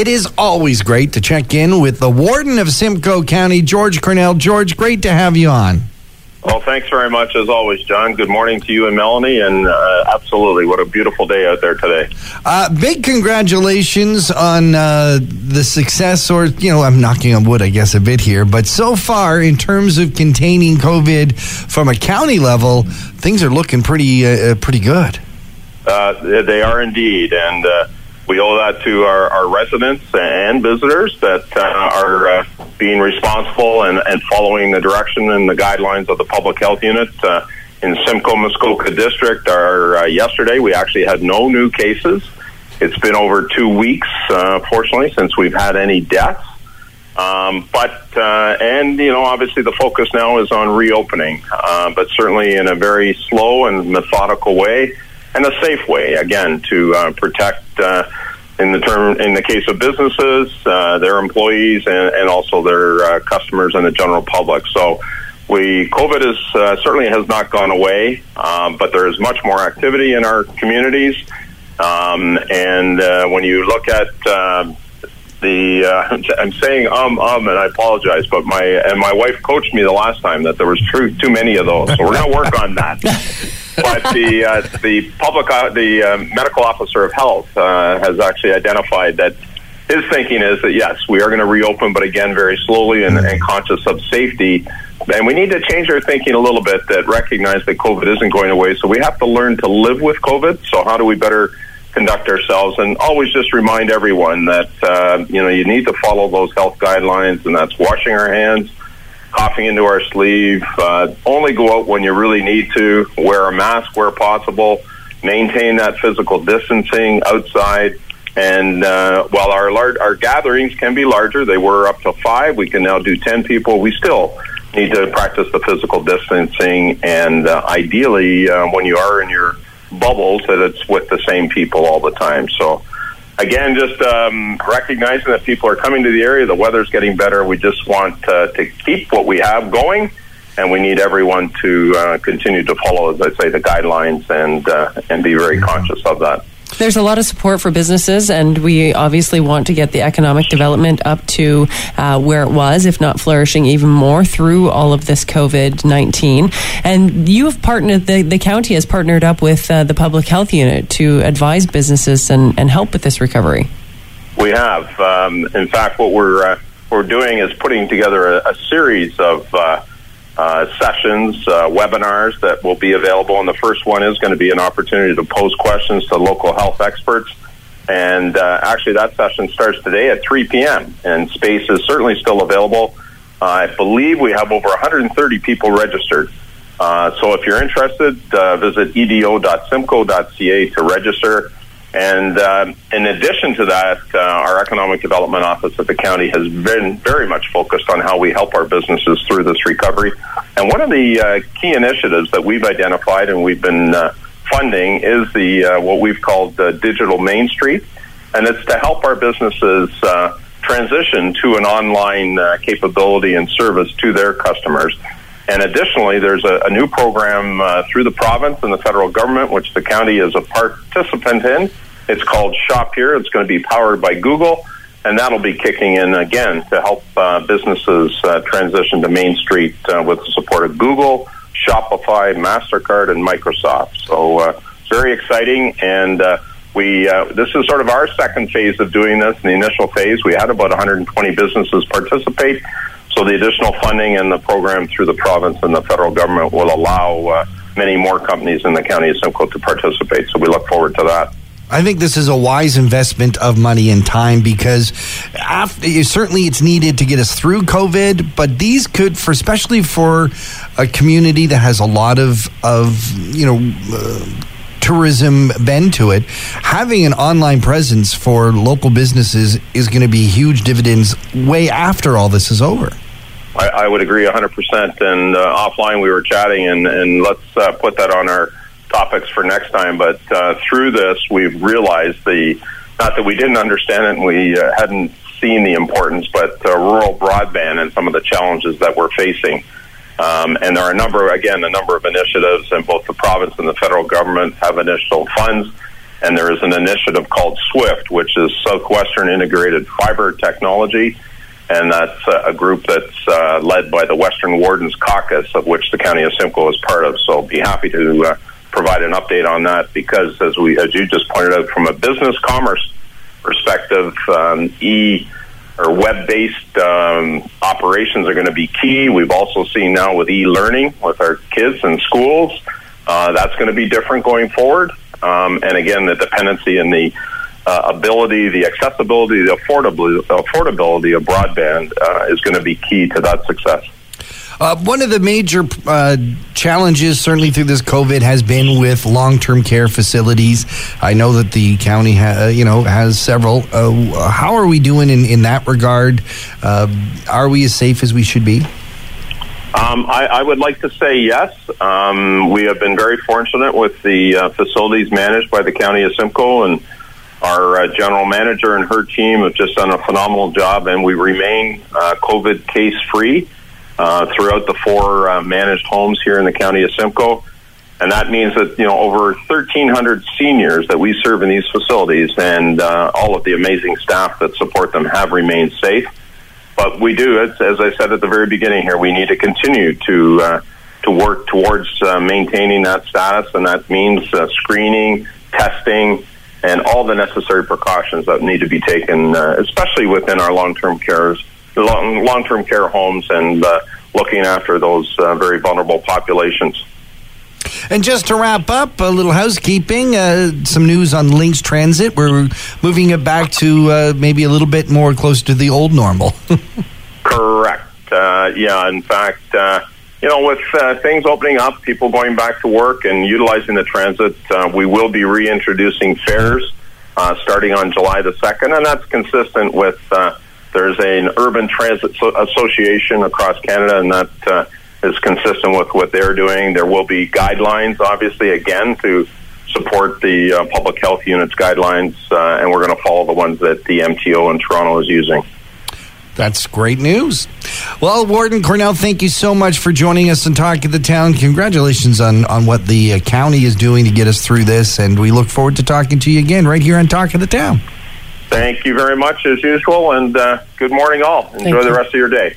It is always great to check in with the warden of Simcoe County, George Cornell. George, great to have you on. Well, thanks very much as always, John. Good morning to you and Melanie, and uh, absolutely, what a beautiful day out there today. Uh, big congratulations on uh, the success, or you know, I'm knocking on wood, I guess, a bit here, but so far in terms of containing COVID from a county level, things are looking pretty, uh, uh, pretty good. Uh, they are indeed, and we owe that to our, our residents and visitors that uh, are uh, being responsible and, and, following the direction and the guidelines of the public health unit. Uh, in Simcoe Muskoka District, our, uh, yesterday we actually had no new cases. It's been over two weeks, uh, fortunately, since we've had any deaths. Um, but uh, and you know, obviously, the focus now is on reopening, but certainly in a very slow and methodical way and a safe way again to uh, protect uh, in the term in the case of businesses uh, their employees and, and also their uh, customers and the general public so we COVID is uh, certainly has not gone away, um, but there is much more activity in our communities. Um, and uh, when you look at the, uh, I'm saying um um, and I apologize, but my and my wife coached me the last time that there was too too many of those, so we're to work on that. but the uh, the public uh, the uh, medical officer of health uh, has actually identified that his thinking is that yes, we are going to reopen, but again, very slowly and, and conscious of safety. And we need to change our thinking a little bit that recognize that COVID isn't going away. So we have to learn to live with COVID. So how do we better conduct ourselves? And always just remind everyone that uh, you know you need to follow those health guidelines, and that's washing our hands coughing into our sleeve. Uh, only go out when you really need to. Wear a mask where possible. Maintain that physical distancing outside. And uh, while our lar- our gatherings can be larger, they were up to five. We can now do ten people. We still need to practice the physical distancing, and uh, ideally, uh, when you are in your bubbles, that it's with the same people all the time. So again, just um, recognizing that people are coming to the area, the weather's getting better. We just want uh, to keep what we have going, and we need everyone to uh, continue to follow, as I say, the guidelines and uh, and be very conscious of that. There's a lot of support for businesses, and we obviously want to get the economic development up to uh, where it was, if not flourishing even more through all of this COVID 19. And you have partnered, the, the county has partnered up with uh, the public health unit to advise businesses and, and help with this recovery. We have. Um, in fact, what we're, uh, we're doing is putting together a, a series of uh, sessions, uh, webinars that will be available. And the first one is going to be an opportunity to pose questions to local health experts. And uh, actually, that session starts today at 3 p.m. And space is certainly still available. Uh, I believe we have over 130 people registered. Uh, so if you're interested, uh, visit edo.simcoe.ca to register. And uh, in addition to that, uh, our economic development office at the county has been very much focused on how we help our businesses through this recovery. And one of the uh, key initiatives that we've identified and we've been uh, funding is the uh, what we've called the digital Main Street, and it's to help our businesses uh, transition to an online capability and service to their customers. And additionally, there's a, a new program uh, through the province and the federal government, which the county is a participant in. It's called Shop Here. It's going to be powered by Google, and that'll be kicking in again to help uh, businesses uh, transition to Main Street uh, with the support of Google, Shopify, Mastercard, and Microsoft. So uh, very exciting, and uh, we this is sort of our second phase of doing this. In the initial phase, we had about 120 businesses participate. So the additional funding and the program through the province and the federal government will allow uh, many more companies in the county of Simcoe to participate. So we look forward to that. I think this is a wise investment of money and time because after, certainly it's needed to get us through COVID, but these could, for especially for a community that has a lot of of you know. Uh, tourism bend to it, having an online presence for local businesses is going to be huge dividends way after all this is over. I, I would agree 100%. And uh, offline, we were chatting, and, and let's uh, put that on our topics for next time. But uh, through this, we've realized the not that we didn't understand it and we uh, hadn't seen the importance, but uh, rural broadband and some of the challenges that we're facing. Um, and there are a number, again, a number of initiatives, and both the province and the federal government have initial funds. and there is an initiative called SWIFT, which is Southwestern Integrated Fiber Technology, and that's a group that's uh, led by the Western Wardens Caucus, of which the County of Simcoe is part of. So, I'll be happy to uh, provide an update on that because, as we, as you just pointed out, from a business commerce perspective, um, e or web-based um, operations are going to be key. We've also seen now with e-learning with our kids in schools, uh, that's going to be different going forward. Um, and again, the dependency and the uh, ability, the accessibility, the affordability, affordability of broadband uh, is going to be key to that success. Uh, one of the major uh, challenges, certainly through this COVID, has been with long-term care facilities. I know that the county, ha- uh, you know, has several. Uh, how are we doing in, in that regard? Uh, are we as safe as we should be? Um, I, I, would like to say yes. Um, we have been very fortunate with the uh, facilities managed by the county of Simcoe, and our general manager and her team have just done a phenomenal job, and we remain COVID case free uh, throughout the four uh, managed homes here in the county of Simcoe. And that means that, you know, over 1,300 seniors that we serve in these facilities and uh, all of the amazing staff that support them have remained safe. But we do, as, as I said at the very beginning here, we need to continue to uh, to work towards uh, maintaining that status, and that means uh, screening, testing, and all the necessary precautions that need to be taken, uh, especially within our long-term cares long long term care homes and uh, looking after those uh, very vulnerable populations. And just to wrap up, a little housekeeping, uh, some news on LINX Transit. We're moving it back to uh, maybe a little bit more close to the old normal. Correct. Uh, yeah, in fact, uh, you know, with uh, things opening up, people going back to work and utilizing the transit, uh, we will be reintroducing fares uh, starting on July the 2nd, and that's consistent with there's an urban transit association across Canada, and that uh, is consistent with what they're doing. There will be guidelines, obviously, again to support the uh, public health unit's guidelines, uh, and we're going to follow the ones that the MTO in Toronto is using. That's great news. Well, Warden Cornell, thank you so much for joining us and talking to the town. Congratulations on, on what the uh, county is doing to get us through this, and we look forward to talking to you again right here on Talk of the Town. Thank you very much, as usual, and uh, good morning, all. Enjoy the rest of your day.